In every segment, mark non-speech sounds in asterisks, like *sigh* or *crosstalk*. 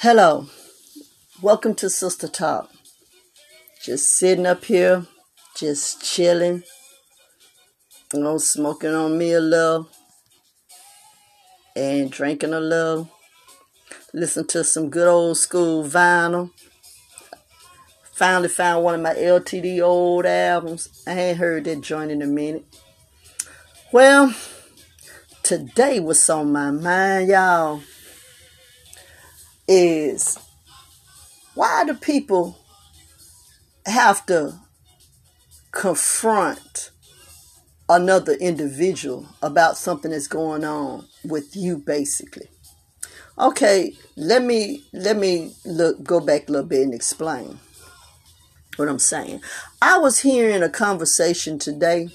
Hello, welcome to Sister Talk. Just sitting up here, just chilling, you know, smoking on me a little, and drinking a little. Listen to some good old school vinyl. Finally found one of my LTD old albums. I ain't heard that joint in a minute. Well, today was on my mind, y'all is why do people have to confront another individual about something that's going on with you basically? Okay let me let me look go back a little bit and explain what i'm saying. I was hearing a conversation today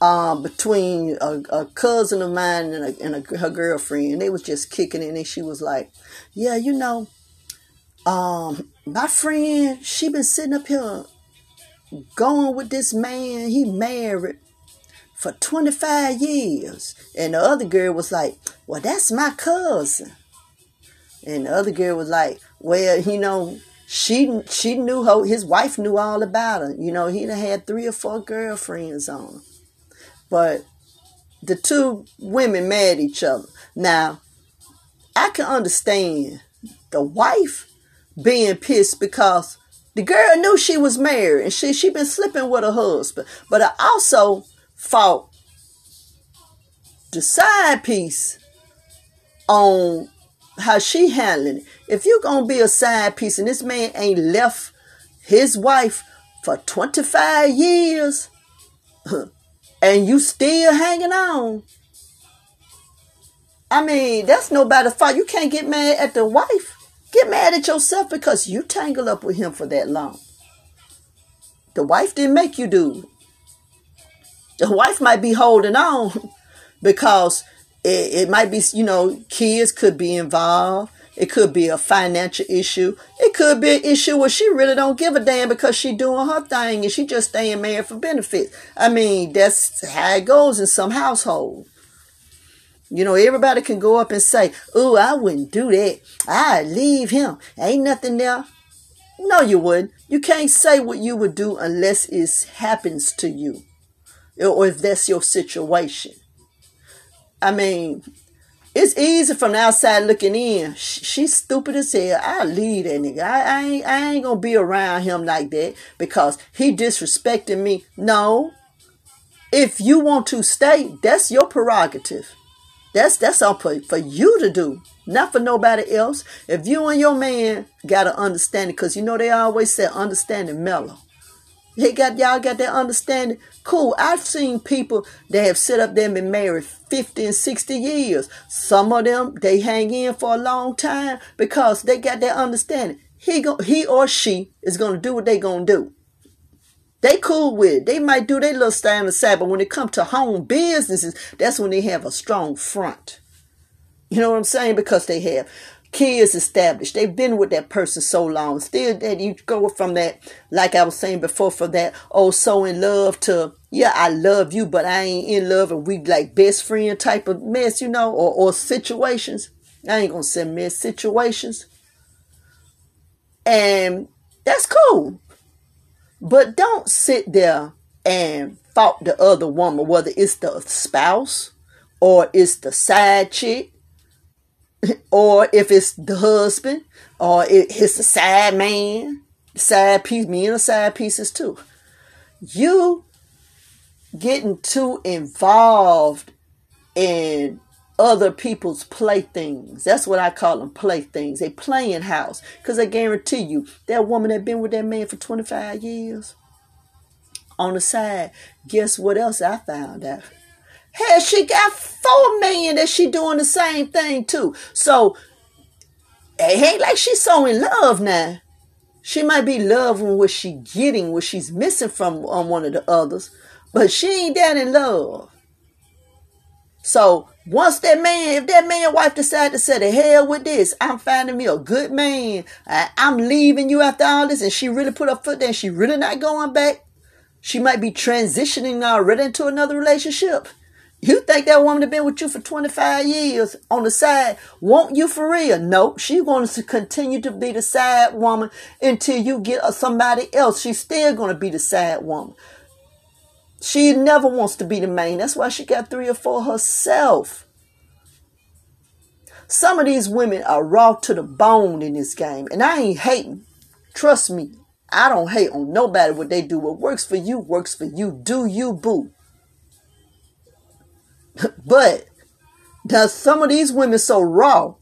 uh, between a, a, cousin of mine and, a, and a, her girlfriend. They was just kicking it, and she was like, "Yeah, you know, um, my friend, she been sitting up here going with this man. He married for 25 years." And the other girl was like, "Well, that's my cousin." And the other girl was like, "Well, you know." She she knew her, his wife knew all about her. You know, he'd had three or four girlfriends on. But the two women mad each other. Now, I can understand the wife being pissed because the girl knew she was married and she she been slipping with her husband. But I also fought the side piece on how she handling it. If you gonna be a side piece and this man ain't left his wife for 25 years, *laughs* and you still hanging on. I mean, that's nobody's fault. You can't get mad at the wife. Get mad at yourself because you tangled up with him for that long. The wife didn't make you do. The wife might be holding on *laughs* because it, it might be, you know, kids could be involved. It could be a financial issue. It could be an issue where she really don't give a damn because she doing her thing and she just staying married for benefits. I mean, that's how it goes in some household. You know, everybody can go up and say, "Oh, I wouldn't do that. I'd leave him. Ain't nothing there." No, you wouldn't. You can't say what you would do unless it happens to you, or if that's your situation. I mean, it's easy from the outside looking in. She's stupid as hell. I leave that nigga. I, I, ain't, I ain't gonna be around him like that because he disrespecting me. No. If you want to stay, that's your prerogative. That's that's all for, for you to do, not for nobody else. If you and your man gotta understand it, because you know they always say understanding mellow. They got y'all got that understanding. Cool. I've seen people that have set up there and been married 50 and 60 years. Some of them they hang in for a long time because they got that understanding. He go, he or she is gonna do what they gonna do. They cool with it. They might do their little stand aside, but when it comes to home businesses, that's when they have a strong front. You know what I'm saying? Because they have kids established. They've been with that person so long. Still that you go from that, like I was saying before, from that oh so in love to yeah, I love you, but I ain't in love and we like best friend type of mess, you know, or, or situations. I ain't gonna say mess situations. And that's cool. But don't sit there and fault the other woman, whether it's the spouse or it's the side chick or if it's the husband, or it's the side man, side piece, me and the side pieces too. You getting too involved in other people's playthings. That's what I call them playthings. They playing house. Because I guarantee you, that woman that been with that man for 25 years, on the side, guess what else I found out? Hell, she got four million that she doing the same thing too. So it ain't like she's so in love now. She might be loving what she getting, what she's missing from on one of the others, but she ain't that in love. So once that man, if that man wife decide to say the hell with this, I'm finding me a good man. I, am leaving you after all this, and she really put her foot down. She really not going back. She might be transitioning already into another relationship. You think that woman have been with you for 25 years on the side? Want you for real? Nope. She wants to continue to be the side woman until you get uh, somebody else. She's still going to be the side woman. She never wants to be the main. That's why she got three or four herself. Some of these women are raw to the bone in this game. And I ain't hating. Trust me. I don't hate on nobody what they do. What works for you works for you. Do you, boo. *laughs* but does some of these women so raw,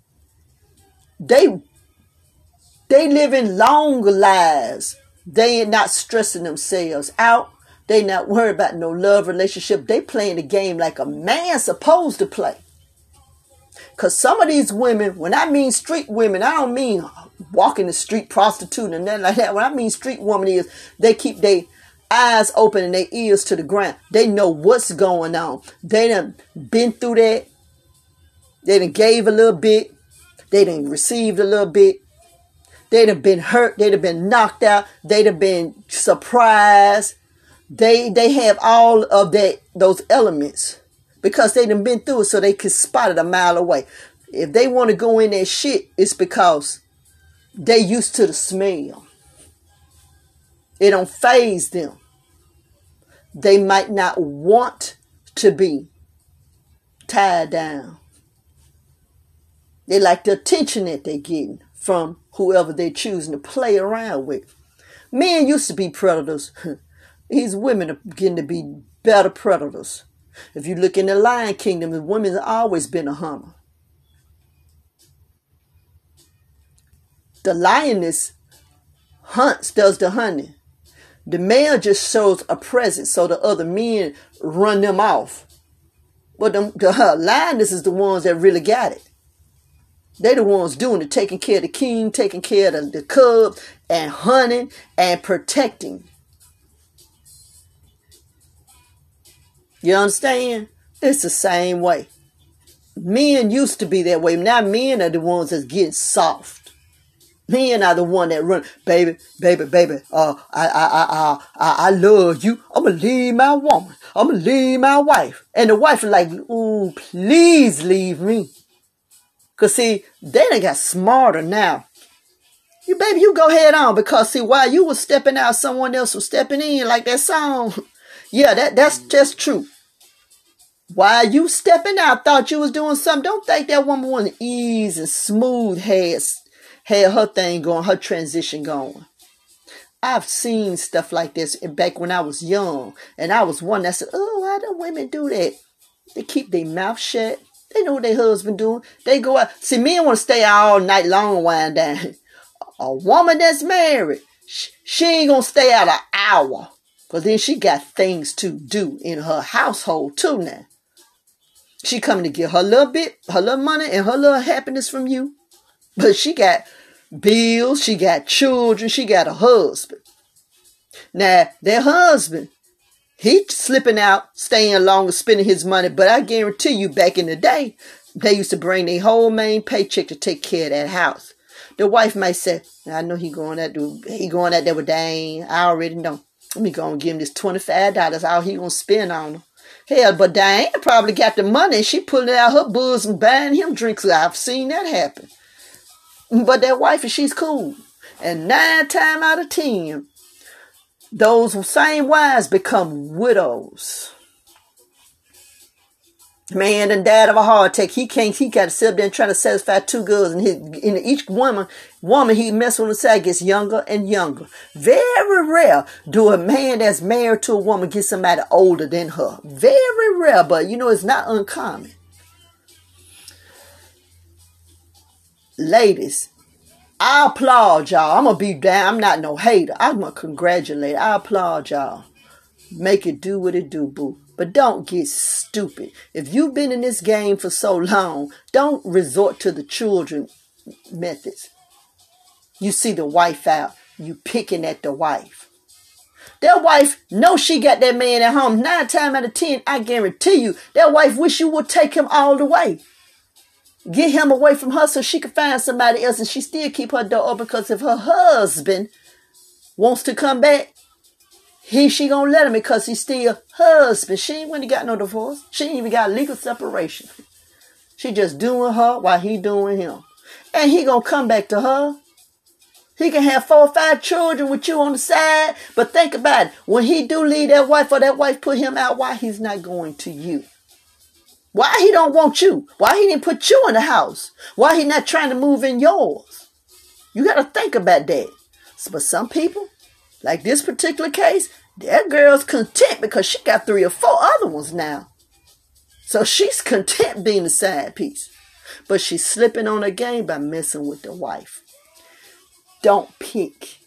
they they living longer lives. They ain't not stressing themselves out. They not worried about no love relationship. They playing the game like a man supposed to play. Cause some of these women, when I mean street women, I don't mean walking the street prostitute and nothing like that. When I mean street woman is they keep their eyes open and their ears to the ground. They know what's going on. They done been through that. They done gave a little bit. They done received a little bit. They'd have been hurt. They'd have been knocked out. They'd have been surprised. They they have all of that those elements because they done been through it, so they can spot it a mile away. If they want to go in that shit, it's because they used to the smell. It don't faze them. They might not want to be tied down. They like the attention that they're getting from whoever they're choosing to play around with. Men used to be predators. *laughs* These women are getting to be better predators. If you look in the Lion Kingdom, the women have always been a hunter. The lioness hunts, does the hunting. The male just shows a presence so the other men run them off. But the, the lioness is the ones that really got it. They the ones doing it, taking care of the king, taking care of the, the cub, and hunting and protecting. You understand? It's the same way. Men used to be that way. Now men are the ones that's getting soft. Men are the one that run, baby, baby, baby. Uh, I, I, I, I, I love you. I'm gonna leave my woman. I'm gonna leave my wife. And the wife is like, ooh, please leave me. Cause see, they done got smarter now. You baby, you go head on because see, while you was stepping out, someone else was stepping in like that song. *laughs* Yeah, that, that's just true. While you stepping out, thought you was doing something. Don't think that woman was easy smooth had, had her thing going, her transition going. I've seen stuff like this back when I was young, and I was one that said, "Oh, why do women do that? They keep their mouth shut. They know what their husband doing. They go out. See, men want to stay out all night long, wind down. *laughs* A woman that's married, she ain't gonna stay out an hour. Because then she got things to do in her household too now. She coming to get her little bit, her little money and her little happiness from you. But she got bills, she got children, she got a husband. Now, that husband, he slipping out, staying longer, spending his money. But I guarantee you, back in the day, they used to bring their whole main paycheck to take care of that house. The wife might say, I know he going out there, he going out there with Dane. I already know. Let me go and give him this $25 all he gonna spend on him. Hell, but Diane probably got the money she pulling out her bosom buying him drinks. I've seen that happen. But that wife, she's cool. And nine times out of ten, those same wives become widows. Man and dad of a heart attack. He can't. He got to sit up there and try to satisfy two girls, and, he, and each woman, woman he mess with side gets younger and younger. Very rare do a man that's married to a woman get somebody older than her. Very rare, but you know it's not uncommon. Ladies, I applaud y'all. I'm gonna be down. I'm not no hater. I'm gonna congratulate. I applaud y'all. Make it do what it do, boo. But don't get stupid. If you've been in this game for so long, don't resort to the children methods. You see the wife out, you picking at the wife. That wife knows she got that man at home. Nine times out of ten, I guarantee you, that wife wish you would take him all the way. Get him away from her so she can find somebody else and she still keep her door open because if her husband wants to come back, he she gonna let him because he's still husband. She ain't really got no divorce. She ain't even got legal separation. She just doing her while he doing him. And he gonna come back to her. He can have four or five children with you on the side. But think about it. When he do leave that wife or that wife put him out, why he's not going to you? Why he don't want you? Why he didn't put you in the house? Why he not trying to move in yours? You got to think about that. But some people, like this particular case, that girl's content because she got three or four other ones now. So she's content being the side piece. But she's slipping on her game by messing with the wife. Don't pick.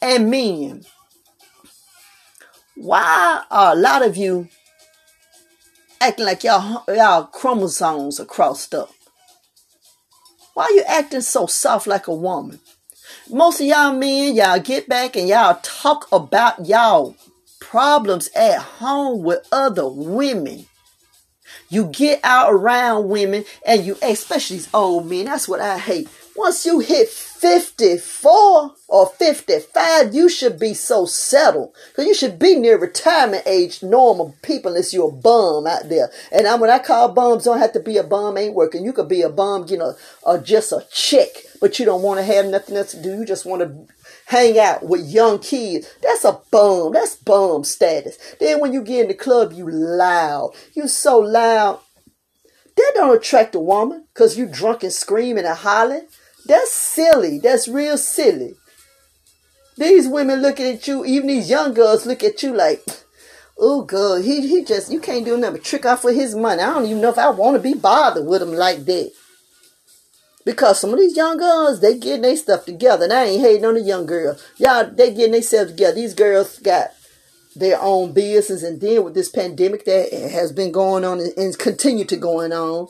And men, why are a lot of you acting like y'all y'all chromosomes are crossed up? Why are you acting so soft like a woman? Most of y'all men, y'all get back and y'all talk about y'all problems at home with other women. You get out around women and you, especially these old men, that's what I hate. Once you hit 54 or 55, you should be so settled. Because you should be near retirement age, normal people, unless you're a bum out there. And I, when I call bums, don't have to be a bum, ain't working. You could be a bum, you know, or just a chick, but you don't want to have nothing else to do. You just want to hang out with young kids. That's a bum. That's bum status. Then when you get in the club, you loud. You so loud. That don't attract a woman because you drunk and screaming and hollering. That's silly. That's real silly. These women looking at you, even these young girls look at you like, oh God, he he just you can't do nothing trick off with his money. I don't even know if I want to be bothered with him like that. Because some of these young girls, they getting their stuff together. And I ain't hating on the young girl. Y'all, they getting themselves together. These girls got their own business. And then with this pandemic that has been going on and continue to going on,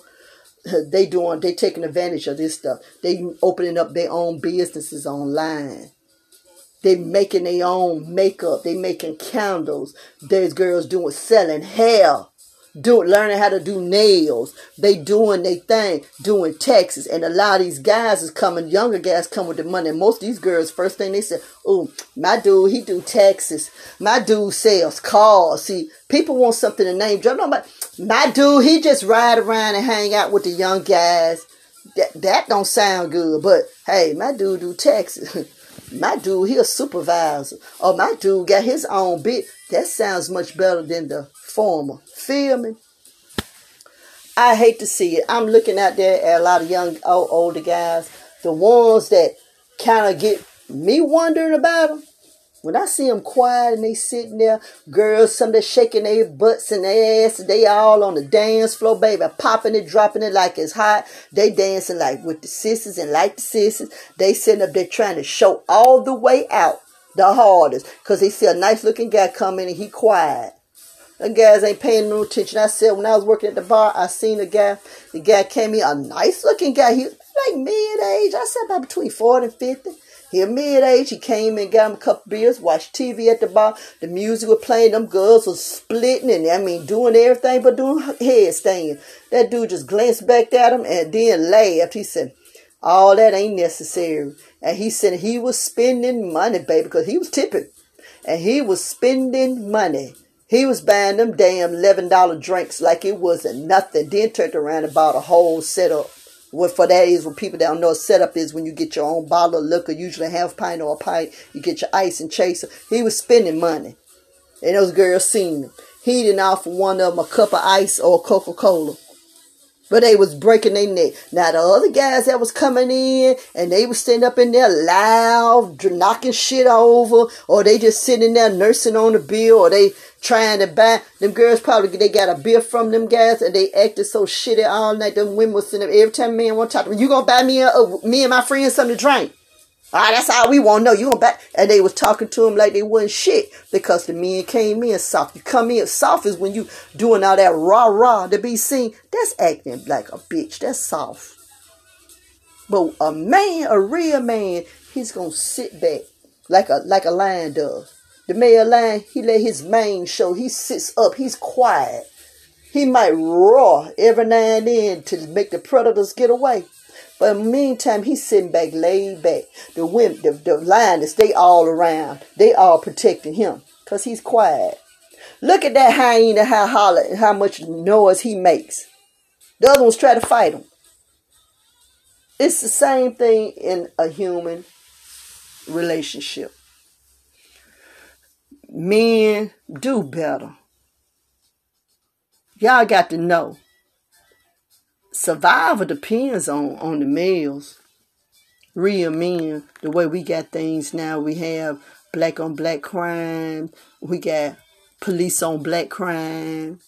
they doing they taking advantage of this stuff. They opening up their own businesses online. They making their own makeup. They making candles. There's girls doing selling hair do learning how to do nails. They doing their thing, doing taxes. And a lot of these guys is coming, younger guys come with the money. And most of these girls, first thing they say, oh, my dude, he do taxes. My dude sells cars. See, people want something to name drop. No, but my dude, he just ride around and hang out with the young guys. That, that don't sound good. But hey, my dude do taxes. *laughs* my dude, he a supervisor. Or my dude got his own bit. That sounds much better than the former. Feel me? I hate to see it. I'm looking out there at a lot of young, old, older guys. The ones that kind of get me wondering about them. When I see them quiet and they sitting there, girls, some that shaking their butts and their ass, they all on the dance floor, baby, popping it, dropping it like it's hot. They dancing like with the sisters and like the sisters. They sitting up there trying to show all the way out the hardest because they see a nice looking guy coming and he quiet. The guys ain't paying no attention. I said when I was working at the bar, I seen a guy. The guy came in, a nice looking guy. He was like mid age. I said about between 40 and 50. He mid age. He came and got him a couple beers, watched TV at the bar. The music was playing. Them girls was splitting and I mean doing everything but doing headstand. That dude just glanced back at him and then laughed. He said, all that ain't necessary. And he said he was spending money, baby, because he was tipping. And he was spending money. He was buying them damn $11 drinks like it wasn't nothing. Then turned around and bought a whole setup. What for that is, what people don't know, a setup is when you get your own bottle of liquor, usually half pint or a pint. You get your ice and chaser. He was spending money. And those girls seen him. He didn't offer one of them a cup of ice or Coca Cola but they was breaking their neck. Now the other guys that was coming in and they was sitting up in there loud, knocking shit over, or they just sitting there nursing on the bill, or they trying to buy. Them girls probably they got a beer from them guys and they acted so shitty all night. Them women was sitting there every time man want to talk to me. You gonna buy me a, uh, me and my friends something to drink? Ah, that's all we want to know. You gonna back? And they was talking to him like they wasn't shit because the men came in soft. You come in soft is when you doing all that rah rah to be seen. That's acting like a bitch. That's soft. But a man, a real man, he's gonna sit back like a like a lion does. The male lion, he let his mane show. He sits up. He's quiet. He might roar every now and then to make the predators get away. But in the meantime, he's sitting back, laid back. The women, the, the lioness, they all around. They all protecting him because he's quiet. Look at that hyena, how holler, how much noise he makes. The other ones try to fight him. It's the same thing in a human relationship. Men do better. Y'all got to know. Survival depends on, on the males. Real men, the way we got things now, we have black on black crime, we got police on black crime.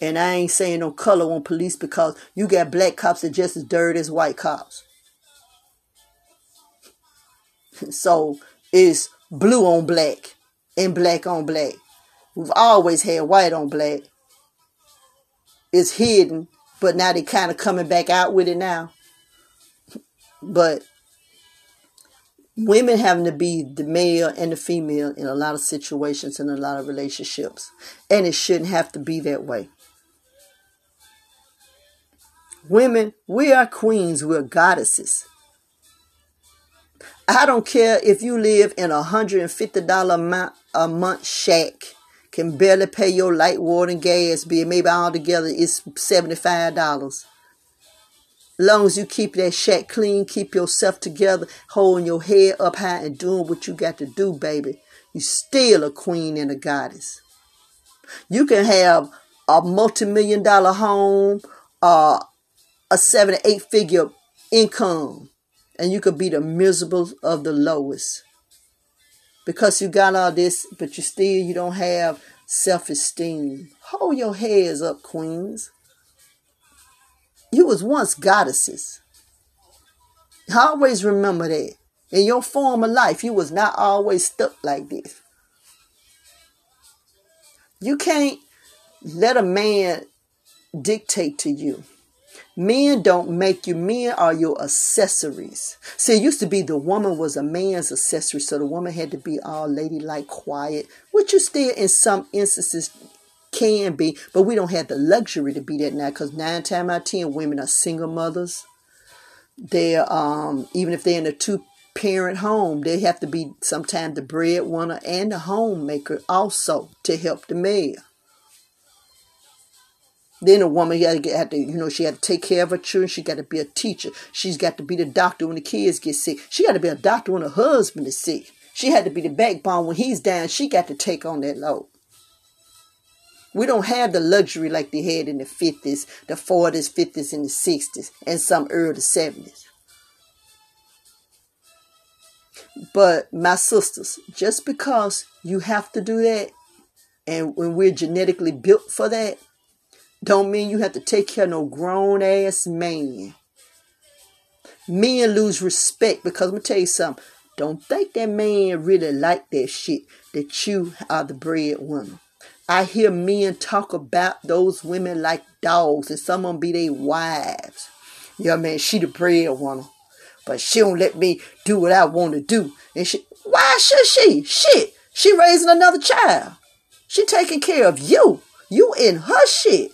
And I ain't saying no color on police because you got black cops that just as dirty as white cops. *laughs* So it's blue on black and black on black. We've always had white on black. It's hidden, but now they kind of coming back out with it now. But women having to be the male and the female in a lot of situations and a lot of relationships. And it shouldn't have to be that way. Women, we are queens, we're goddesses. I don't care if you live in a $150 a month shack, can barely pay your light, water, and gas bill. Maybe all together it's $75. Long as you keep that shack clean, keep yourself together, holding your head up high and doing what you got to do, baby, you still a queen and a goddess. You can have a multi-million dollar home, uh, a seven eight figure income, and you could be the miserable of the lowest. Because you got all this, but you still you don't have self-esteem. Hold your heads up, queens. You was once goddesses. Always remember that. In your former life, you was not always stuck like this. You can't let a man dictate to you. Men don't make you. Men are your accessories. See, it used to be the woman was a man's accessory, so the woman had to be all ladylike, quiet, which you still in some instances can be, but we don't have the luxury to be that now because nine times out of ten women are single mothers. They're um even if they're in a two parent home, they have to be sometimes the breadwinner and the homemaker also to help the male. Then a woman had to, had to, you know, she had to take care of her children. She got to be a teacher. She's got to be the doctor when the kids get sick. She got to be a doctor when her husband is sick. She had to be the backbone when he's down. She got to take on that load. We don't have the luxury like they had in the 50s, the 40s, 50s, and the 60s, and some early 70s. But my sisters, just because you have to do that, and when we're genetically built for that, don't mean you have to take care of no grown ass man. Men lose respect because I'm gonna tell you something. Don't think that man really like that shit that you are the breadwinner. I hear men talk about those women like dogs, and some of them be their wives. Yeah, man, she the breadwinner, but she don't let me do what I want to do. And she, why should she? Shit, she raising another child. She taking care of you. You in her shit.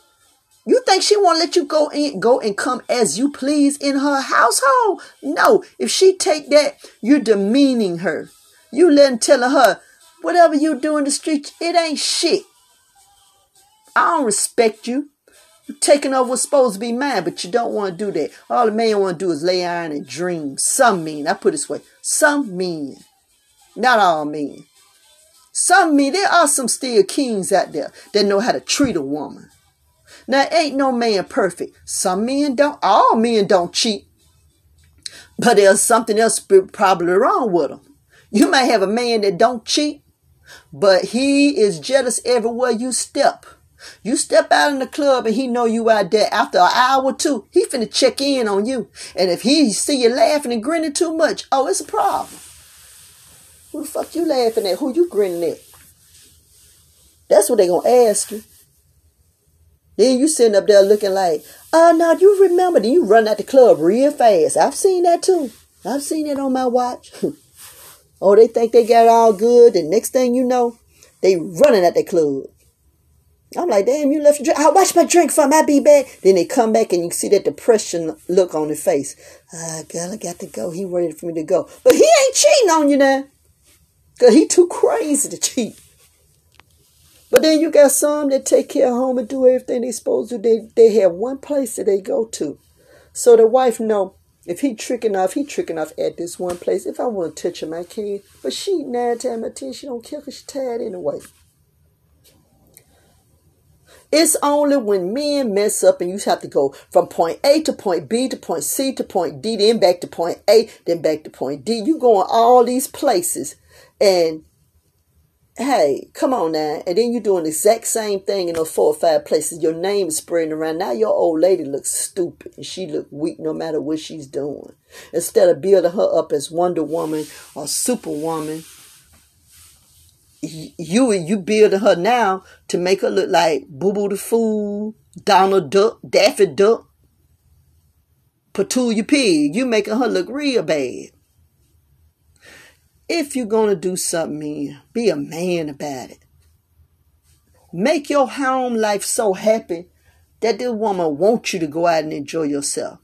You think she won't let you go in, go and come as you please in her household? No. If she take that, you're demeaning her. You letting telling her whatever you do in the street, it ain't shit. I don't respect you. You're taking over what's supposed to be mine, but you don't want to do that. All the man want to do is lay iron and dream. Some men, I put it this way, some men, not all men. Some men, there are some still kings out there that know how to treat a woman. Now, ain't no man perfect. Some men don't, all men don't cheat. But there's something else probably wrong with them. You might have a man that don't cheat, but he is jealous everywhere you step. You step out in the club and he know you out there after an hour or two, he finna check in on you. And if he see you laughing and grinning too much, oh, it's a problem. Who the fuck you laughing at? Who you grinning at? That's what they gonna ask you. Then you sitting up there looking like, oh, no, you remember. Then you run at the club real fast. I've seen that too. I've seen it on my watch. *laughs* oh, they think they got all good. The next thing you know, they running at the club. I'm like, damn, you left your drink. I'll watch my drink from I be bad. Then they come back and you see that depression look on their face. Ah, girl, I got to go. He ready for me to go. But he ain't cheating on you now. Cause he too crazy to cheat. But then you got some that take care of home and do everything they supposed to. They they have one place that they go to. So the wife know if he tricking off, he tricking off at this one place. If I want to touch him, I can. But she nine times out ten, she don't care because she tired anyway. It's only when men mess up and you have to go from point A to point B to point C to point D, then back to point A, then back to point D. You going all these places and hey, come on now. And then you're doing the exact same thing in those four or five places. Your name is spreading around. Now your old lady looks stupid and she look weak no matter what she's doing. Instead of building her up as Wonder Woman or Superwoman, you you building her now to make her look like Boo Boo the Fool, Donald Duck, Daffy Duck, Petunia Pig. You making her look real bad. If you're gonna do something, be a man about it. Make your home life so happy that this woman wants you to go out and enjoy yourself.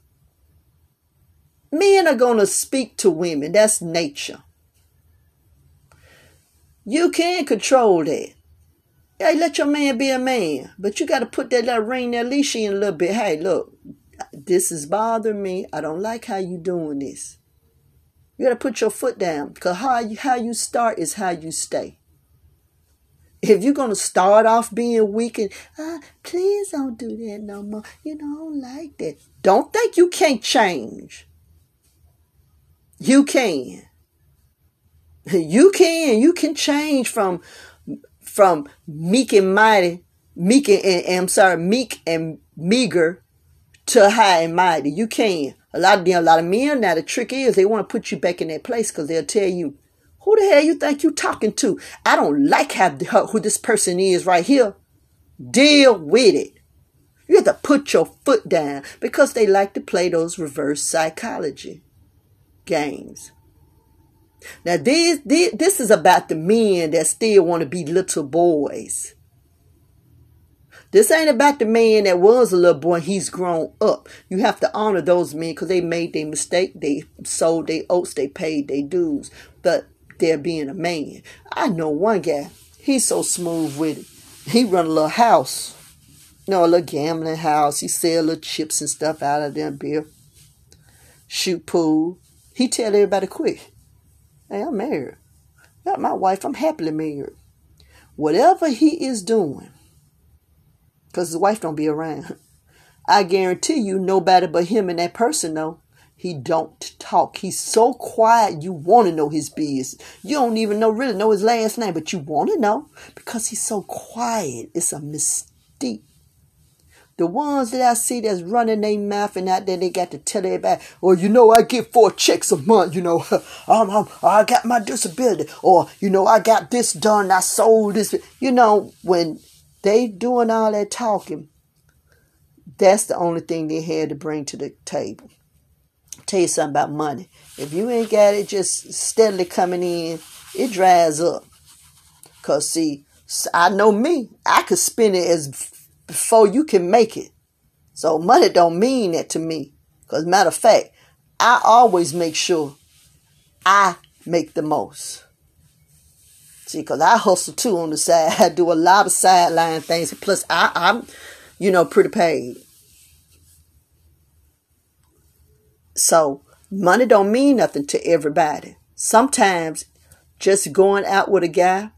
Men are gonna speak to women. That's nature. You can't control that. Hey, let your man be a man. But you got to put that little ring, that leash in a little bit. Hey, look, this is bothering me. I don't like how you doing this. You got to put your foot down because how you, how you start is how you stay. If you're going to start off being weak and, ah, please don't do that no more. You know, I don't like that. Don't think you can't change. You can. *laughs* You can. You can change from from meek and mighty, meek and, and I'm sorry, meek and meager to high and mighty. You can. A lot of them, a lot of men now. The trick is they want to put you back in that place because they'll tell you, "Who the hell you think you're talking to? I don't like how who this person is right here. Deal with it." You have to put your foot down because they like to play those reverse psychology games. Now, this, this, this is about the men that still want to be little boys. This ain't about the man that was a little boy he's grown up. You have to honor those men because they made their mistake. They sold their oats. They paid their dues. But they're being a man. I know one guy. He's so smooth with it. He run a little house. You know, a little gambling house. He sell little chips and stuff out of them beer. Shoot pool. He tell everybody quick. Hey, I'm married. Got my wife. I'm happily married. Whatever he is doing, because his wife don't be around, *laughs* I guarantee you nobody but him and that person know. He don't talk. He's so quiet. You want to know his business. You don't even know really know his last name, but you want to know because he's so quiet. It's a mystique. The ones that I see that's running their mouth and out there, they got to tell everybody, or you know, I get four checks a month, you know, *laughs* um, um, I got my disability, or you know, I got this done, I sold this. You know, when they doing all that talking, that's the only thing they had to bring to the table. Tell you something about money. If you ain't got it just steadily coming in, it dries up. Cause see, I know me, I could spend it as before you can make it. So money don't mean that to me. Because matter of fact, I always make sure I make the most. See, because I hustle too on the side. *laughs* I do a lot of sideline things. Plus, I, I'm, you know, pretty paid. So, money don't mean nothing to everybody. Sometimes, just going out with a guy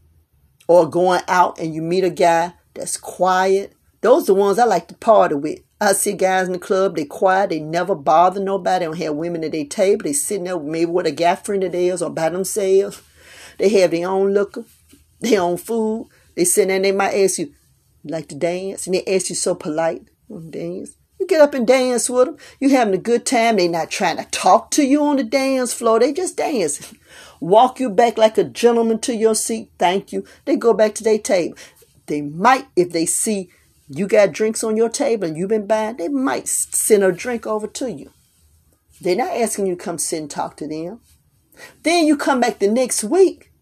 or going out and you meet a guy that's quiet, those are the ones I like to party with. I see guys in the club, they quiet, they never bother nobody, they don't have women at their table, they sitting there maybe with a guy friend of theirs or by themselves. They have their own liquor, their own food. They sit there and they might ask you, like to dance? And they ask you so polite, dance. You get up and dance with them. You having a good time. They not trying to talk to you on the dance floor. They just dancing. Walk you back like a gentleman to your seat. Thank you. They go back to their table. They might, if they see you got drinks on your table and you've been buying, they might send a drink over to you. They're not asking you to come sit and talk to them. Then you come back the next week.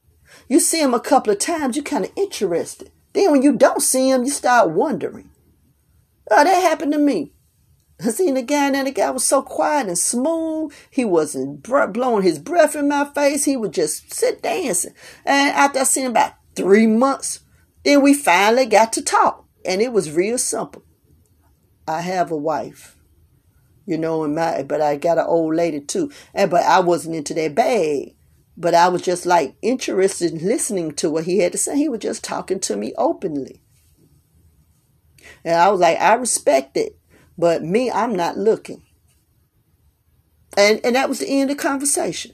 You see him a couple of times, you're kind of interested. Then when you don't see him, you start wondering. Oh, that happened to me. *laughs* I seen the guy, and the guy was so quiet and smooth. He wasn't blowing his breath in my face. He would just sit dancing. And after I seen him about three months, then we finally got to talk. And it was real simple. I have a wife, you know, and my but I got an old lady too. And but I wasn't into that bag. But I was just like interested in listening to what he had to say. He was just talking to me openly. And I was like, I respect it. But me, I'm not looking. And and that was the end of the conversation.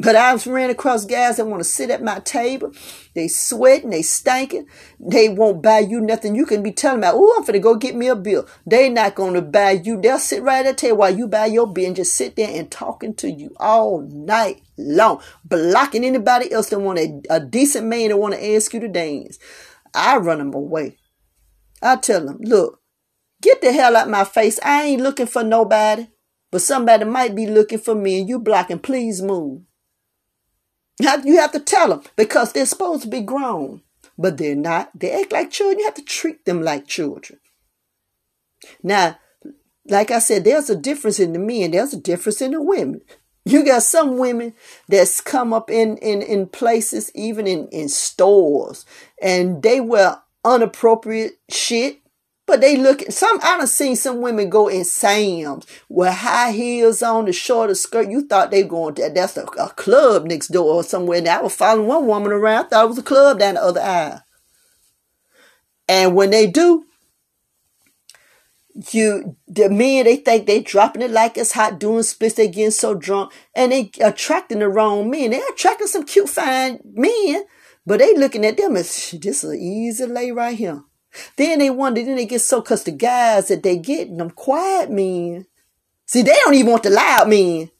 But I've ran across guys that want to sit at my table. They sweating, they stinking. They won't buy you nothing. You can be telling them, oh, I'm finna go get me a bill. They not going to buy you. They'll sit right at the table while you buy your bill and just sit there and talking to you all night long, blocking anybody else that want a, a decent man that want to ask you to dance. I run them away. I tell them, look, get the hell out my face. I ain't looking for nobody, but somebody might be looking for me and you blocking. Please move. You have to tell them because they're supposed to be grown, but they're not. They act like children. You have to treat them like children. Now, like I said, there's a difference in the men, there's a difference in the women. You got some women that's come up in, in, in places, even in, in stores, and they wear unappropriate shit but they look some. I done seen some women go in Sam's with high heels on, the shorter skirt. You thought they going to that's a, a club next door or somewhere. And I was following one woman around. I thought it was a club down the other aisle. And when they do, you the men they think they dropping it like it's hot, doing splits. They getting so drunk, and they attracting the wrong men. They attracting some cute, fine men, but they looking at them as this is an easy lay right here. Then they wonder, then they get so cause the guys that they get them quiet men. See, they don't even want the loud men.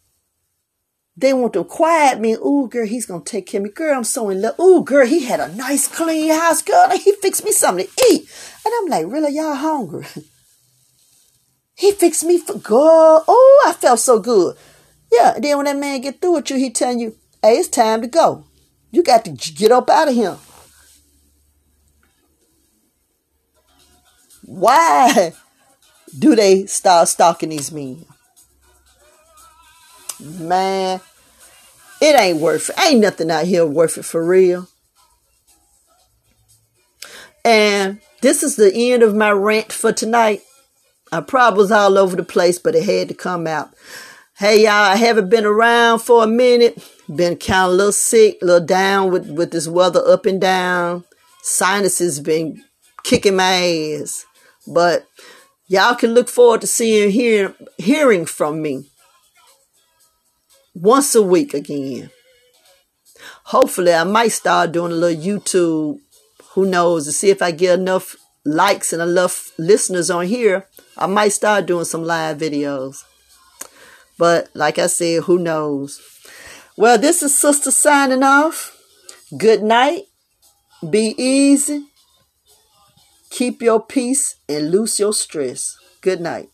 They want the quiet men. Ooh, girl, he's gonna take care of me. Girl, I'm so in love. Ooh, girl, he had a nice clean house, girl. He fixed me something to eat. And I'm like, really, y'all hungry? *laughs* he fixed me for girl. Oh, I felt so good. Yeah, then when that man get through with you, he telling you, hey, it's time to go. You got to get up out of here. Why do they start stalking these men? Man, it ain't worth it. Ain't nothing out here worth it for real. And this is the end of my rant for tonight. I probably was all over the place, but it had to come out. Hey y'all, I haven't been around for a minute. Been kind of a little sick, a little down with, with this weather up and down. Sinuses been kicking my ass. But y'all can look forward to seeing hear, hearing from me once a week again. Hopefully, I might start doing a little YouTube. Who knows? To see if I get enough likes and enough listeners on here, I might start doing some live videos. But like I said, who knows? Well, this is Sister signing off. Good night. Be easy. Keep your peace and loose your stress. Good night.